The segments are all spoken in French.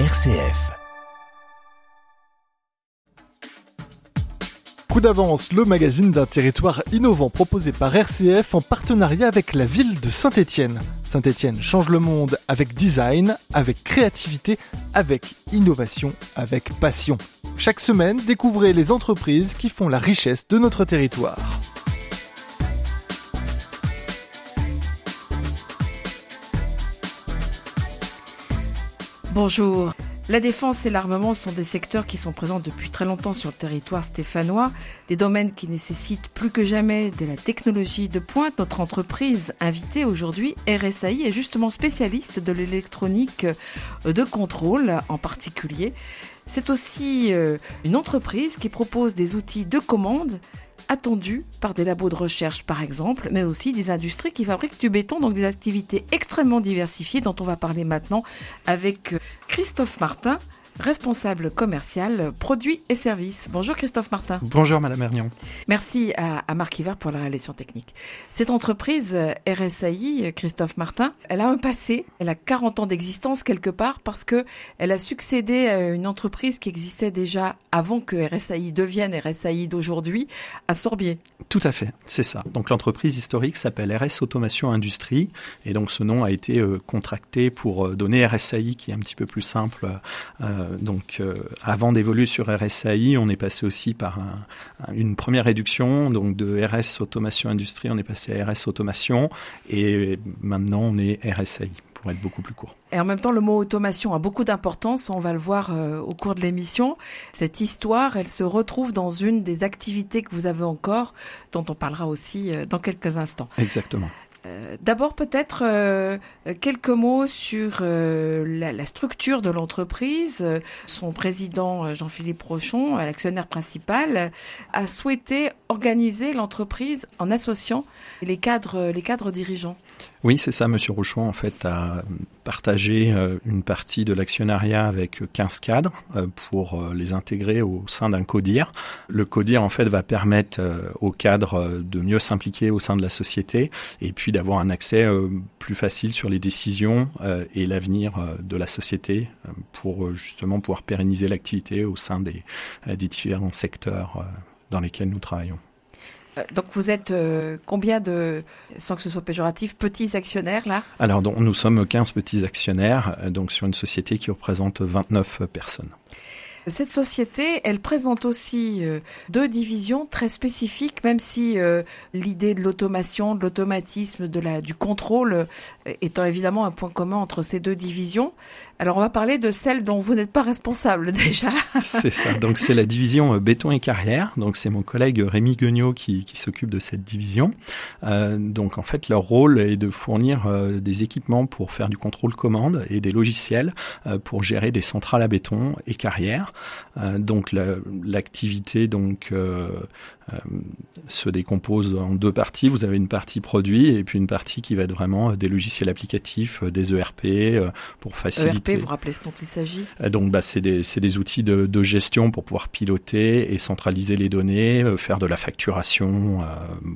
RCF. Coup d'avance, le magazine d'un territoire innovant proposé par RCF en partenariat avec la ville de Saint-Étienne. Saint-Étienne change le monde avec design, avec créativité, avec innovation, avec passion. Chaque semaine, découvrez les entreprises qui font la richesse de notre territoire. Bonjour. La défense et l'armement sont des secteurs qui sont présents depuis très longtemps sur le territoire stéphanois, des domaines qui nécessitent plus que jamais de la technologie de pointe. Notre entreprise invitée aujourd'hui, RSAI, est justement spécialiste de l'électronique de contrôle en particulier. C'est aussi euh, une entreprise qui propose des outils de commande attendus par des labos de recherche par exemple, mais aussi des industries qui fabriquent du béton, donc des activités extrêmement diversifiées dont on va parler maintenant avec euh, Christophe Martin, responsable commercial produits et services. Bonjour Christophe Martin. Bonjour Madame Hernion. Merci à, à Marc Hiver pour la réalisation technique. Cette entreprise euh, RSAI, Christophe Martin, elle a un passé, elle a 40 ans d'existence quelque part parce que elle a succédé à une entreprise qui existait déjà avant que RSAI devienne RSAI d'aujourd'hui, à Sorbier. Tout à fait, c'est ça. Donc l'entreprise historique s'appelle RS Automation Industrie et donc ce nom a été euh, contracté pour euh, donner RSAI qui est un petit peu plus simple euh, donc, euh, avant d'évoluer sur RSAI, on est passé aussi par un, une première réduction. Donc, de RS Automation Industrie, on est passé à RS Automation. Et maintenant, on est RSAI pour être beaucoup plus court. Et en même temps, le mot automation a beaucoup d'importance. On va le voir euh, au cours de l'émission. Cette histoire, elle se retrouve dans une des activités que vous avez encore, dont on parlera aussi euh, dans quelques instants. Exactement. Euh, D'abord, peut-être euh, quelques mots sur euh, la, structure de l'entreprise. Son président, Jean-Philippe Rochon, l'actionnaire principal, a souhaité organiser l'entreprise en associant les cadres, les cadres dirigeants. Oui, c'est ça. Monsieur Rochon, en fait, a partagé une partie de l'actionnariat avec 15 cadres pour les intégrer au sein d'un CODIR. Le CODIR, en fait, va permettre aux cadres de mieux s'impliquer au sein de la société et puis d'avoir un accès plus facile sur les décisions et l'avenir de la société pour justement pouvoir pérenniser l'activité au sein des différents secteurs dans lesquels nous travaillons. Donc vous êtes euh, combien de, sans que ce soit péjoratif, petits actionnaires là? Alors donc, nous sommes 15 petits actionnaires, donc sur une société qui représente 29 personnes. Cette société, elle présente aussi euh, deux divisions très spécifiques, même si euh, l'idée de l'automation, de l'automatisme, de la, du contrôle euh, étant évidemment un point commun entre ces deux divisions. Alors on va parler de celle dont vous n'êtes pas responsable déjà. c'est ça. Donc c'est la division béton et carrière. Donc c'est mon collègue Rémi Guignot qui, qui s'occupe de cette division. Euh, donc en fait leur rôle est de fournir euh, des équipements pour faire du contrôle commande et des logiciels euh, pour gérer des centrales à béton et carrière. donc l'activité la, donc se décompose en deux parties. Vous avez une partie produit et puis une partie qui va être vraiment des logiciels applicatifs, des ERP pour faciliter. ERP, vous rappelez ce dont il s'agit? Donc, bah, c'est des, des, outils de, de, gestion pour pouvoir piloter et centraliser les données, euh, faire de la facturation, euh,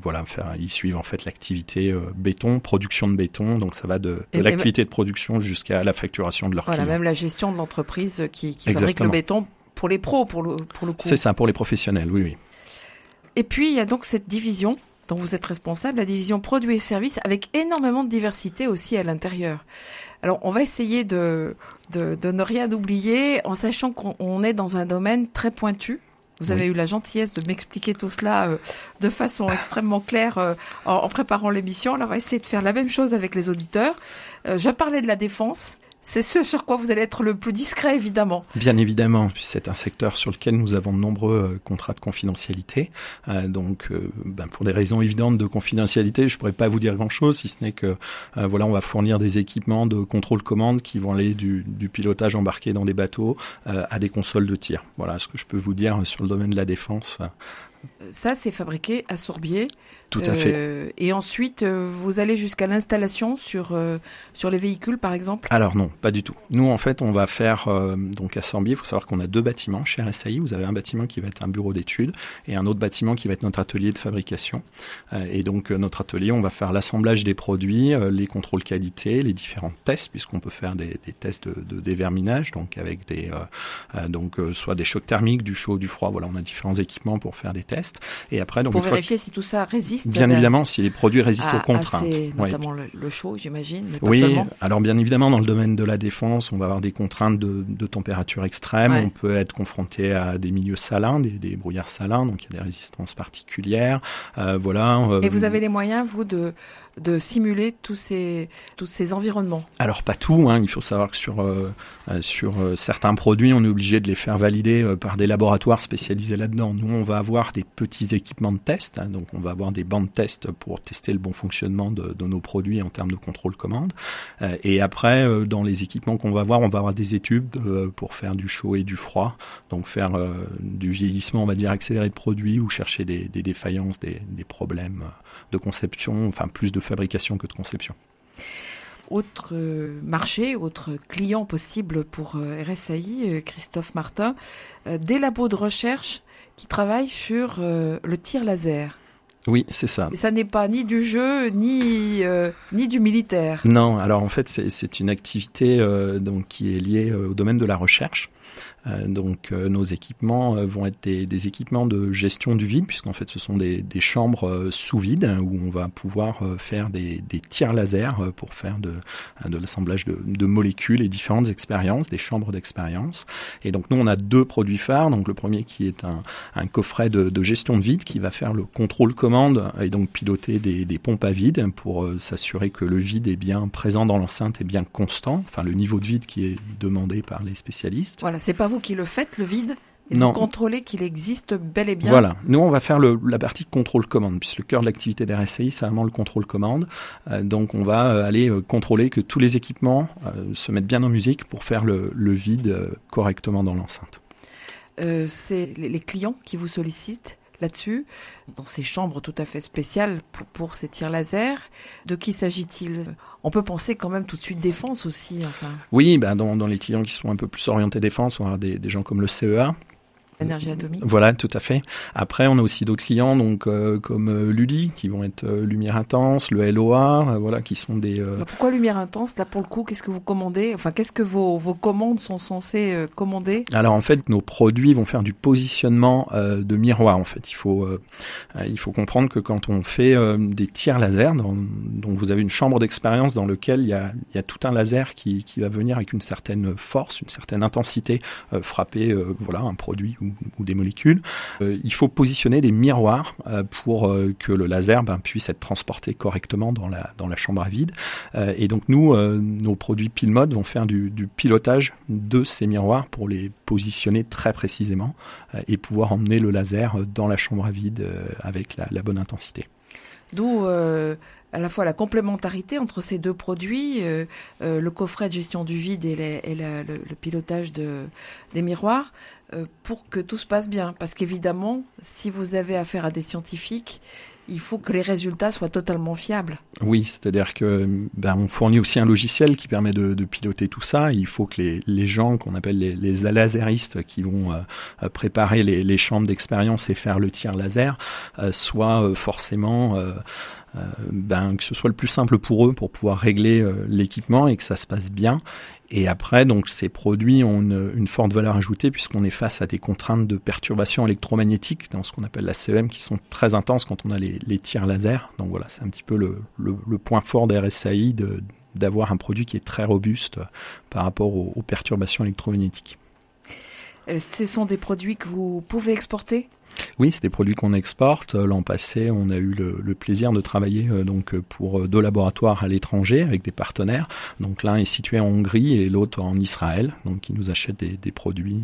voilà, faire, ils suivent en fait l'activité euh, béton, production de béton. Donc, ça va de, de l'activité de production jusqu'à la facturation de leur voilà, clients. même la gestion de l'entreprise qui, qui fabrique le béton pour les pros, pour le, pour le coup. C'est ça, pour les professionnels, oui, oui. Et puis, il y a donc cette division dont vous êtes responsable, la division produits et services, avec énormément de diversité aussi à l'intérieur. Alors, on va essayer de, de, de ne rien oublier en sachant qu'on est dans un domaine très pointu. Vous avez oui. eu la gentillesse de m'expliquer tout cela euh, de façon extrêmement claire euh, en, en, préparant l'émission. Alors, on va essayer de faire la même chose avec les auditeurs. Euh, je parlais de la défense. C'est ce sur quoi vous allez être le plus discret, évidemment. Bien évidemment, c'est un secteur sur lequel nous avons de nombreux euh, contrats de confidentialité. Euh, donc, euh, ben, pour des raisons évidentes de confidentialité, je pourrais pas vous dire grand-chose, si ce n'est que voilà, on va fournir des équipements de contrôle commande qui vont aller du, du pilotage embarqué dans des bateaux à des consoles de tir. Voilà ce que je peux vous dire sur le domaine de la défense. Ça, c'est fabriqué à Sourbier Tout à fait. Et ensuite, vous allez jusqu'à l'installation sur sur les véhicules, par exemple Alors non, pas du tout. Nous, en fait, on va faire donc à Sorbier. Il faut savoir qu'on a deux bâtiments chez RSAI. Vous avez un bâtiment qui va être un bureau d'études et un autre bâtiment qui va être notre atelier de fabrication. et donc notre atelier, on va faire l'assemblage des produits, les contrôles qualité, les différents tests, puisqu'on peut faire des, tests de, déverminage, donc avec des donc soit des chocs thermiques, du chaud, du froid. Voilà, on a différents équipements pour faire des tests. Et après, donc pour vérifier si tout ça résiste. Bien évidemment, si les produits résistent aux contraintes. notamment le, chaud, j'imagine. Oui. Alors bien évidemment, dans le domaine de la défense, on va avoir des contraintes de, température extrême. On peut être confronté à des milieux salins, des, brouillards salins, donc il y a des résistances particulières. Euh, voilà. Euh, Et vous avez les moyens, vous, de de simuler tous ces, tous ces environnements Alors pas tout, hein. il faut savoir que sur, euh, euh, sur euh, certains produits, on est obligé de les faire valider par des laboratoires spécialisés là-dedans. Nous, on va avoir des petits équipements de test, hein. donc on va avoir des bancs de test pour tester le bon fonctionnement de, de nos produits en termes de contrôle commande. et après, dans les équipements qu'on va avoir, on va avoir des études pour faire du chaud et du froid, donc faire du vieillissement, on va dire, accéléré de produits ou chercher des, des défaillances, des, des problèmes de conception, enfin plus de fabrication que de conception. Autre euh, marché, autre client possible pour euh, RSAI, euh, Christophe Martin, des labos de recherche qui travaillent sur le tir laser. Oui, c'est ça. Et ça n'est pas ni du jeu, ni, ni du militaire. Non, alors en fait, c'est une activité donc, qui est liée au domaine de la recherche. Euh, donc euh, nos équipements euh, vont être des, équipements de gestion du vide, puisqu'en fait ce sont des, chambres sous vide hein, où on va pouvoir faire des, tirs laser pour faire de, l'assemblage de, molécules et différentes expériences, des chambres d'expérience. Et donc nous on a deux produits phares. Donc le premier qui est un, coffret de, gestion de vide qui va faire le contrôle commande et donc piloter des, des pompes à vide pour s'assurer que le vide est bien présent dans l'enceinte et bien constant, enfin le niveau de vide qui est demandé par les spécialistes. Voilà, c'est pas vous qui le faites, le vide et non. vous contrôlez qu'il existe bel et bien. Voilà. Nous, on va faire le, la partie contrôle commande, puisque le cœur de l'activité d'RSCI, c'est vraiment le contrôle commande. Euh, donc, on va euh, aller euh, contrôler que tous les équipements se mettent bien en musique pour faire le, le vide correctement dans l'enceinte. c'est les clients qui vous sollicitent là-dessus, dans ces chambres tout à fait spéciales pour, ces tirs laser. De qui s'agit-il? On peut penser quand même tout de suite défense aussi. Oui, ben dans, dans les clients qui sont un peu plus orientés défense, on a des, des gens comme le CEA, Atomique. Voilà, tout à fait. Après, on a aussi d'autres clients, donc euh, comme euh, Luli, qui vont être euh, Lumière Intense, le LOA, voilà, qui sont des. Pourquoi Lumière Intense? Là, pour le coup, qu'est-ce que vous commandez? Enfin, qu'est-ce que vos, vos commandes sont censées commander? Alors, en fait, nos produits vont faire du positionnement de miroir. En fait, il faut il faut comprendre que quand on fait des tirs laser, dans, donc vous avez une chambre d'expérience dans lequel il y a il y a tout un laser qui qui va venir avec une certaine force, une certaine intensité frapper voilà un produit ou ou, des molécules. Euh, il faut positionner des miroirs euh, pour euh, que le laser ben, puisse être transporté correctement dans la, dans la chambre à vide. et donc nous, nos produits PilMod vont faire du, pilotage de ces miroirs pour les positionner très précisément et pouvoir emmener le laser dans la chambre à vide avec la bonne intensité. D'où à la fois la complémentarité entre ces deux produits, euh, euh, le coffret de gestion du vide et, le, pilotage de, des miroirs, euh, pour que tout se passe bien. Parce qu'évidemment, si vous avez affaire à des scientifiques, il faut que les résultats soient totalement fiables. Oui, c'est-à-dire que ben, on fournit aussi un logiciel qui permet de, piloter tout ça. Il faut que les, les gens qu'on appelle les, les laseristes qui vont préparer les, les chambres d'expérience et faire le tir laser soient forcément euh, ben, que ce soit le plus simple pour eux pour pouvoir régler euh, l'équipement et que ça se passe bien. Et après, donc, ces produits ont une, forte valeur ajoutée puisqu'on est face à des contraintes de perturbation électromagnétique dans ce qu'on appelle la CEM qui sont très intenses quand on a les, tirs laser. Donc voilà, c'est un petit peu le, point fort des RSAI d'avoir un produit qui est très robuste par rapport aux perturbations électromagnétiques. Euh, ce sont des produits que vous pouvez exporter? Oui, c'est des produits qu'on exporte. Euh, l'an passé, on a eu le, plaisir de travailler euh, donc pour deux laboratoires à l'étranger avec des partenaires. Donc l'un est situé en Hongrie et l'autre en Israël, donc qui nous achètent des, produits.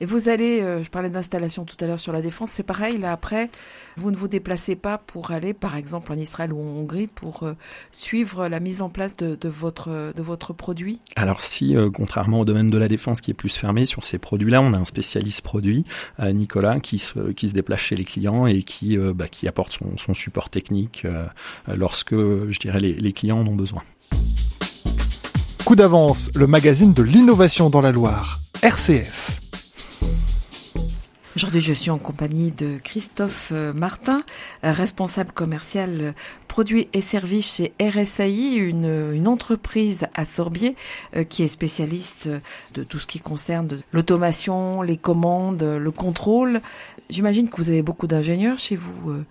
Et vous allez, euh, je parlais d'installation tout à l'heure sur la défense, c'est pareil, là après, vous ne vous déplacez pas pour aller par exemple en Israël ou en Hongrie pour euh, suivre la mise en place de, votre, de votre produit? Alors si, euh, contrairement au domaine de la défense qui est plus fermé sur ces produits-là, on a un spécialiste produit, Nicolas, qui se, qui se déplace chez les clients et qui, bah, qui apporte son, son support technique lorsque, je dirais, les, les clients en ont besoin. Coup d'avance, le magazine de l'innovation dans la Loire, RCF. Aujourd'hui, je suis en compagnie de Christophe euh, Martin, euh, responsable commercial euh, produits et services chez RSAI, une, une entreprise à Sorbier qui est spécialiste de tout ce qui concerne l'automation, les commandes, le contrôle. J'imagine que vous avez beaucoup d'ingénieurs chez vous,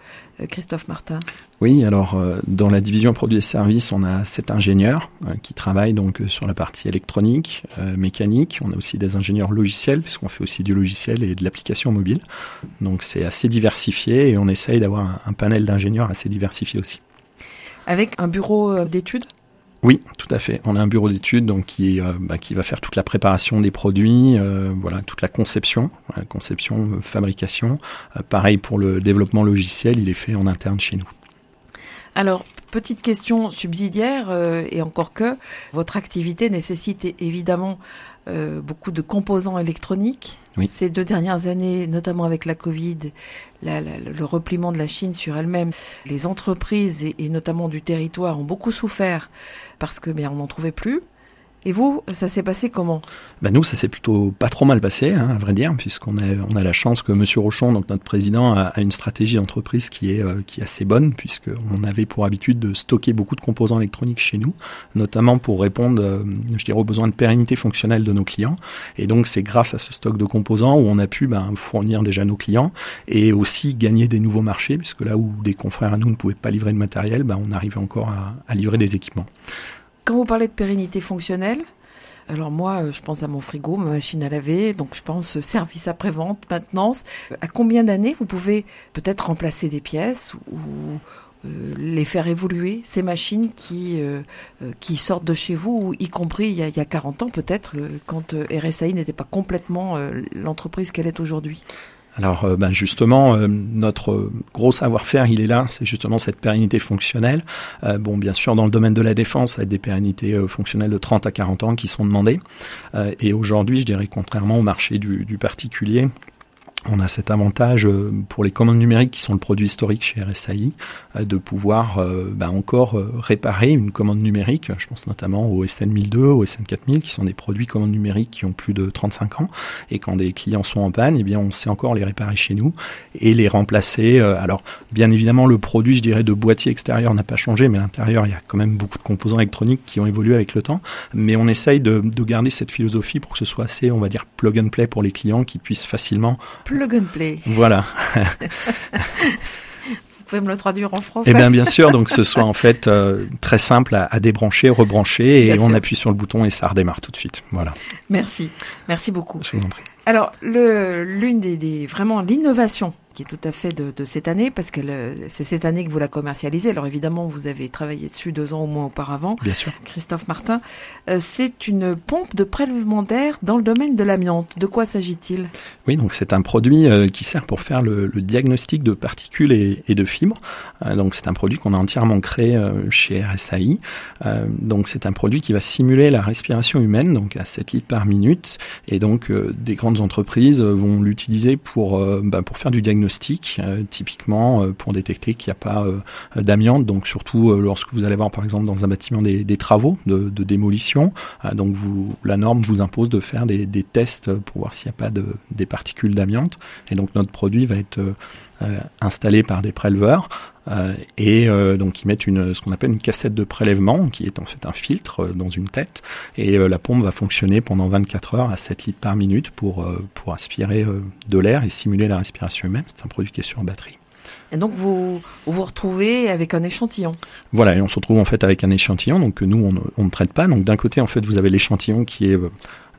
Christophe Martin. Oui, alors dans la division produits et services, on a sept ingénieurs qui travaillent donc sur la partie électronique, mécanique. On a aussi des ingénieurs logiciels puisqu'on fait aussi du logiciel et de l'application mobile. Donc c'est assez diversifié et on essaye d'avoir un, panel d'ingénieurs assez diversifié aussi. Avec un bureau euh, d'études? Oui, tout à fait. On a un bureau d'études donc qui euh, bah, qui va faire toute la préparation des produits, euh, voilà toute la conception, conception, fabrication. pareil pour le développement logiciel, il est fait en interne chez nous. Alors petite question subsidiaire et encore que votre activité nécessite évidemment beaucoup de composants électroniques ces deux dernières années, notamment avec la Covid, le repliement de la Chine sur elle-même, les entreprises et, notamment du territoire ont beaucoup souffert parce que bien on n'en trouvait plus. Et vous, ça s'est passé comment? Ben Nous, ça s'est plutôt pas trop mal passé, hein, à vrai dire, puisqu'on a, on a la chance que Monsieur Rochon, donc notre président, a, une stratégie d'entreprise qui est, euh, qui est assez bonne, puisqu'on avait pour habitude de stocker beaucoup de composants électroniques chez nous, notamment pour répondre, euh, je dirais, aux besoins de pérennité fonctionnelle de nos clients. Et donc, c'est grâce à ce stock de composants où on a pu ben, fournir déjà nos clients et aussi gagner des nouveaux marchés, puisque là où des confrères à nous ne pouvaient pas livrer de matériel, ben, on arrivait encore à, à livrer des équipements. Quand vous parlez de pérennité fonctionnelle, alors moi, euh, je pense à mon frigo, ma machine à laver, donc je pense service après-vente, maintenance. À combien d'années vous pouvez peut-être remplacer des pièces ou euh, les faire évoluer, ces machines qui, euh, qui sortent de chez vous, y compris il y a, il y a 40 ans peut-être, quand RSAI n'était pas complètement l'entreprise qu'elle est aujourd'hui? Alors euh, ben justement, euh, notre gros savoir-faire, il est là, c'est justement cette pérennité fonctionnelle. Euh, bon, bien sûr, dans le domaine de la défense, avec des pérennités fonctionnelles de 30 à 40 ans qui sont demandées. et aujourd'hui, je dirais contrairement au marché du, du particulier, on a cet avantage euh, pour les commandes numériques qui sont le produit historique chez RSAI euh, de pouvoir euh, bah, encore réparer une commande numérique. Je pense notamment au SN 1002, au SN 4000 qui sont des produits commandes numériques qui ont plus de 35 ans et quand des clients sont en panne, eh bien on sait encore les réparer chez nous et les remplacer. Alors bien évidemment le produit, je dirais, de boîtier extérieur n'a pas changé, mais l'intérieur il y a quand même beaucoup de composants électroniques qui ont évolué avec le temps. Mais on essaye de, de garder cette philosophie pour que ce soit assez, on va dire, plug and play pour les clients qui puissent facilement plug and play. Voilà. Vous pouvez me le traduire en français Eh bien, bien sûr. Donc, ce soit en fait euh, très simple à, débrancher, rebrancher, et on appuie sur le bouton et ça redémarre tout de suite. Voilà. Merci. Merci beaucoup. Je vous en prie. Alors, l'une des, des, vraiment l'innovation qui est tout à fait de, de cette année, parce que c'est cette année que vous la commercialisez. Alors évidemment, vous avez travaillé dessus deux ans au moins auparavant. Bien sûr. Christophe Martin, euh, c'est une pompe de prélèvement d'air dans le domaine de l'amiante. De quoi s'agit-il? Oui, donc c'est un produit euh, qui sert pour faire le, le diagnostic de particules et, et de fibres. Euh, donc c'est un produit qu'on a entièrement créé chez RSAI. donc c'est un produit qui va simuler la respiration humaine, donc à 7 litres par minute. Et donc des grandes entreprises vont l'utiliser pour, bah, pour faire du diagnostic euh, typiquement euh, pour détecter qu'il n'y a pas euh, d'amiante. Donc surtout lorsque vous allez voir par exemple dans un bâtiment des, travaux de, démolition, donc vous, la norme vous impose de faire des, tests pour voir s'il n'y a pas de, des particules d'amiante. Et donc notre produit va être installé par des préleveurs et donc ils mettent une, ce qu'on appelle une cassette de prélèvement qui est en fait un filtre dans une tête et la pompe va fonctionner pendant 24 heures à 7 litres par minute pour, pour aspirer de l'air et simuler la respiration humaine. C'est un produit qui est sur batterie. Et donc vous vous retrouvez avec un échantillon. Voilà, et on se retrouve en fait avec un échantillon, donc que nous on, on ne traite pas. Donc d'un côté en fait vous avez l'échantillon qui est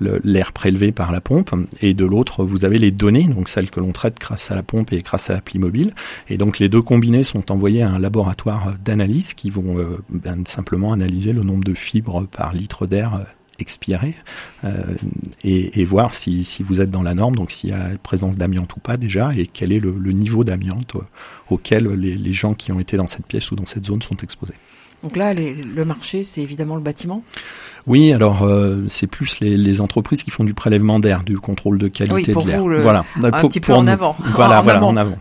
l'air prélevé par la pompe, et de l'autre, vous avez les données, donc celles que l'on traite grâce à la pompe et grâce à l'appli mobile. Et donc les deux combinés sont envoyés à un laboratoire d'analyse qui vont euh, ben, simplement analyser le nombre de fibres par litre d'air expirer et, voir si, vous êtes dans la norme, donc s'il y a présence d'amiante ou pas déjà, et quel est le, niveau d'amiante auquel les gens qui ont été dans cette pièce ou dans cette zone sont exposés. Donc là, le marché, c'est évidemment le bâtiment Oui, alors euh, c'est plus les, entreprises qui font du prélèvement d'air, du contrôle de qualité de l'air. Voilà, un petit peu en avant. Voilà, voilà, en avant.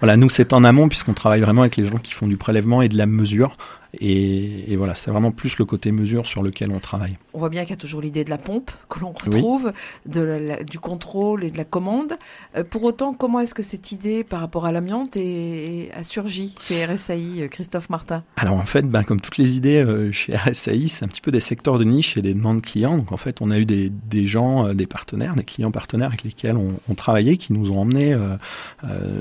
Voilà, nous c'est en amont puisqu'on travaille vraiment avec les gens qui font du prélèvement et de la mesure. Et, voilà, c'est vraiment plus le côté mesure sur lequel on travaille. On voit bien qu'il y a toujours l'idée de la pompe que l'on retrouve, de du contrôle et de la commande. Euh, pour autant, comment est-ce que cette idée par rapport à l'amiante a surgi chez RSAI, euh, Christophe Martin? Alors en fait, ben, comme toutes les idées euh, chez RSAI, c'est un petit peu des secteurs de niche et des demandes clients. Donc en fait, on a eu des, des gens, des partenaires, des clients partenaires avec lesquels on, on travaillait, qui nous ont emmenés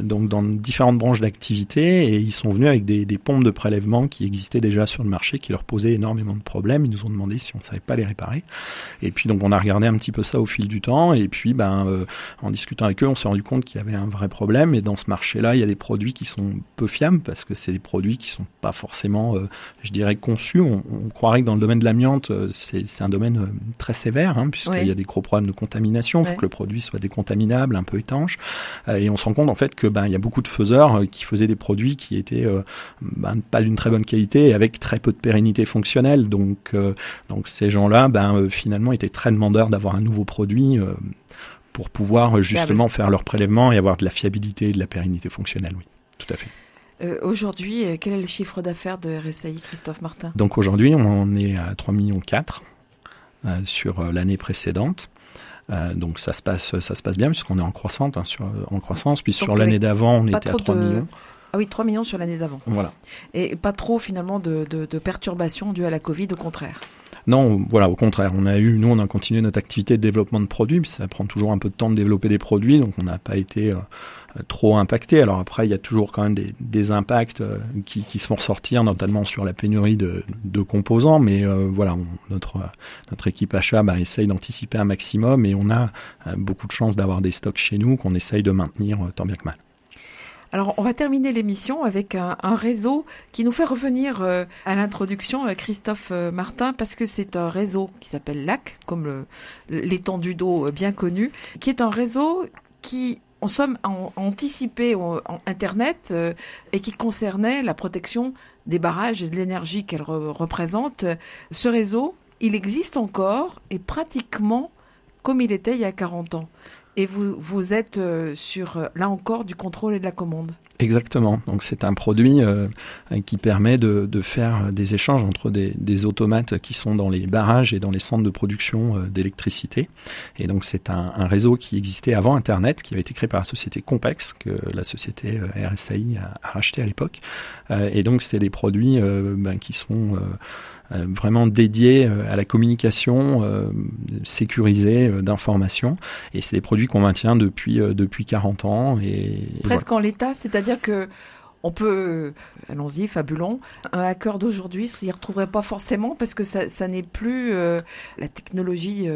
donc dans différentes branches d'activité et ils sont venus avec des, des pompes de prélèvement qui existaient déjà sur le marché qui leur posaient énormément de problèmes. Ils nous ont demandé si on ne savait pas les réparer. Et puis donc on a regardé un petit peu ça au fil du temps. Et puis ben euh, en discutant avec eux, on s'est rendu compte qu'il y avait un vrai problème. Et dans ce marché-là, il y a des produits qui sont peu fiables parce que c'est des produits qui sont pas forcément, euh, je dirais, conçus. On, croirait que dans le domaine de l'amiante, euh, c'est un domaine très sévère hein, puisqu'il y a des gros problèmes de contamination. Il faut que le produit soit décontaminable, un peu étanche. et on se rend compte en fait que ben il y a beaucoup de faiseurs qui faisaient des produits qui étaient ben, pas d'une très bonne qualité avec très peu de pérennité fonctionnelle. Donc, euh, donc ces gens-là, ben, euh, finalement, étaient très demandeurs d'avoir un nouveau produit euh, pour pouvoir justement faire leur prélèvement et avoir de la fiabilité et de la pérennité fonctionnelle. Oui, tout à fait. aujourd'hui, quel est le chiffre d'affaires de RSAI, Christophe Martin? Donc aujourd'hui, on est à 3,4 millions sur l'année précédente. donc ça se passe, ça se passe bien puisqu'on est en croissance, hein, sur, en croissance. Puis sur l'année d'avant, on était à 3 millions. Ah oui, 3 millions sur l'année d'avant. Voilà. Et pas trop finalement de, de, perturbations dues à la Covid, au contraire. Non, voilà, au contraire. On a eu, nous, on a continué notre activité de développement de produits, puis ça prend toujours un peu de temps de développer des produits, donc on n'a pas été euh, trop impacté. Alors après, il y a toujours quand même des, des impacts euh, qui, qui, se font ressortir, notamment sur la pénurie de, de composants. Mais euh, voilà, notre notre équipe achat bah, essaye d'anticiper un maximum et on a beaucoup de chance d'avoir des stocks chez nous qu'on essaye de maintenir tant bien que mal. Alors, on va terminer l'émission avec un, réseau qui nous fait revenir euh, à l'introduction, euh, Christophe euh, Martin, parce que c'est un réseau qui s'appelle LAC, comme l'étendue d'eau bien connue, qui est un réseau qui en somme a anticipé en, Internet et qui concernait la protection des barrages et de l'énergie qu'elle représente. Ce réseau, il existe encore et pratiquement comme il était il y a 40 ans. Et vous, vous êtes euh, sur, euh, là encore, du contrôle et de la commande. Exactement. Donc c'est un produit euh, qui permet de, de, faire des échanges entre des, des, automates qui sont dans les barrages et dans les centres de production d'électricité. Et donc c'est un, un, réseau qui existait avant Internet, qui avait été créé par la société Compex, que la société RSAI a, a racheté à l'époque. et donc c'est des produits ben, qui sont euh, vraiment dédié euh, à la communication euh, sécurisée d'informations. Et c'est des produits qu'on maintient depuis, depuis 40 ans. Et, Presque en l'état, c'est-à-dire que on peut, allons-y, fabulons, un hacker d'aujourd'hui s'y retrouverait pas forcément parce que ça, n'est plus la technologie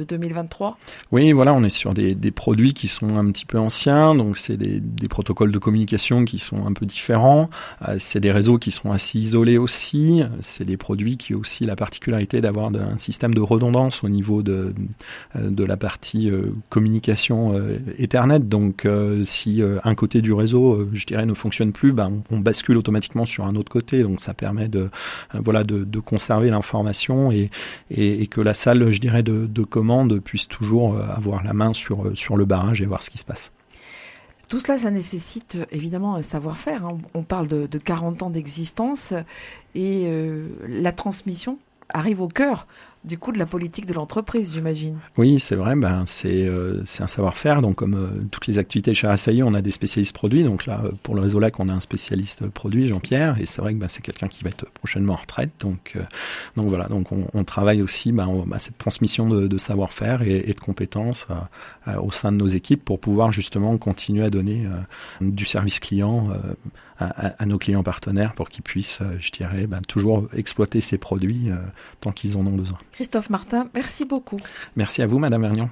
de 2023 Oui, voilà, on est sur des, produits qui sont un petit peu anciens, donc c'est des, protocoles de communication qui sont un peu différents, euh, c'est des réseaux qui sont assez isolés aussi, c'est des produits qui ont aussi la particularité d'avoir un système de redondance au niveau de, euh, la partie euh, communication Ethernet, donc si un côté du réseau, je dirais, ne fonctionne plus, ben, on, bascule automatiquement sur un autre côté, donc ça permet de, voilà, de, conserver l'information et, que la salle, je dirais, de, de commande puisse toujours euh, avoir la main sur, euh, sur le barrage et voir ce qui se passe. Tout cela, ça nécessite euh, évidemment un savoir-faire. Hein. On parle de, 40 ans d'existence et la transmission arrive au cœur du coup de la politique de l'entreprise, j'imagine. Oui, c'est vrai. Ben c'est euh, un savoir-faire. Donc comme euh, toutes les activités chez RSAI, on a des spécialistes produits. Donc là, euh, pour le réseau LAC, on a un spécialiste produit, Jean-Pierre, et c'est vrai que ben, c'est quelqu'un qui va être prochainement en retraite. Donc donc voilà. Donc on, travaille aussi ben, à cette transmission de, savoir-faire et, de compétences au sein de nos équipes pour pouvoir justement continuer à donner du service client à, nos clients partenaires pour qu'ils puissent, euh, je dirais, ben, toujours exploiter ces produits euh, tant qu'ils en ont besoin. Christophe Martin, merci beaucoup. Merci à vous, Madame Ernion.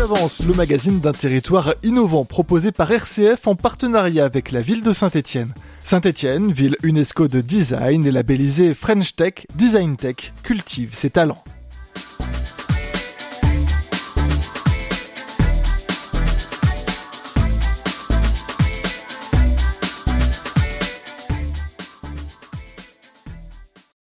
Avance, le magazine d'un territoire innovant proposé par RCF en partenariat avec la ville de Saint-Étienne. Saint-Étienne, ville UNESCO de design et labellisée French Tech, Design Tech, cultive ses talents.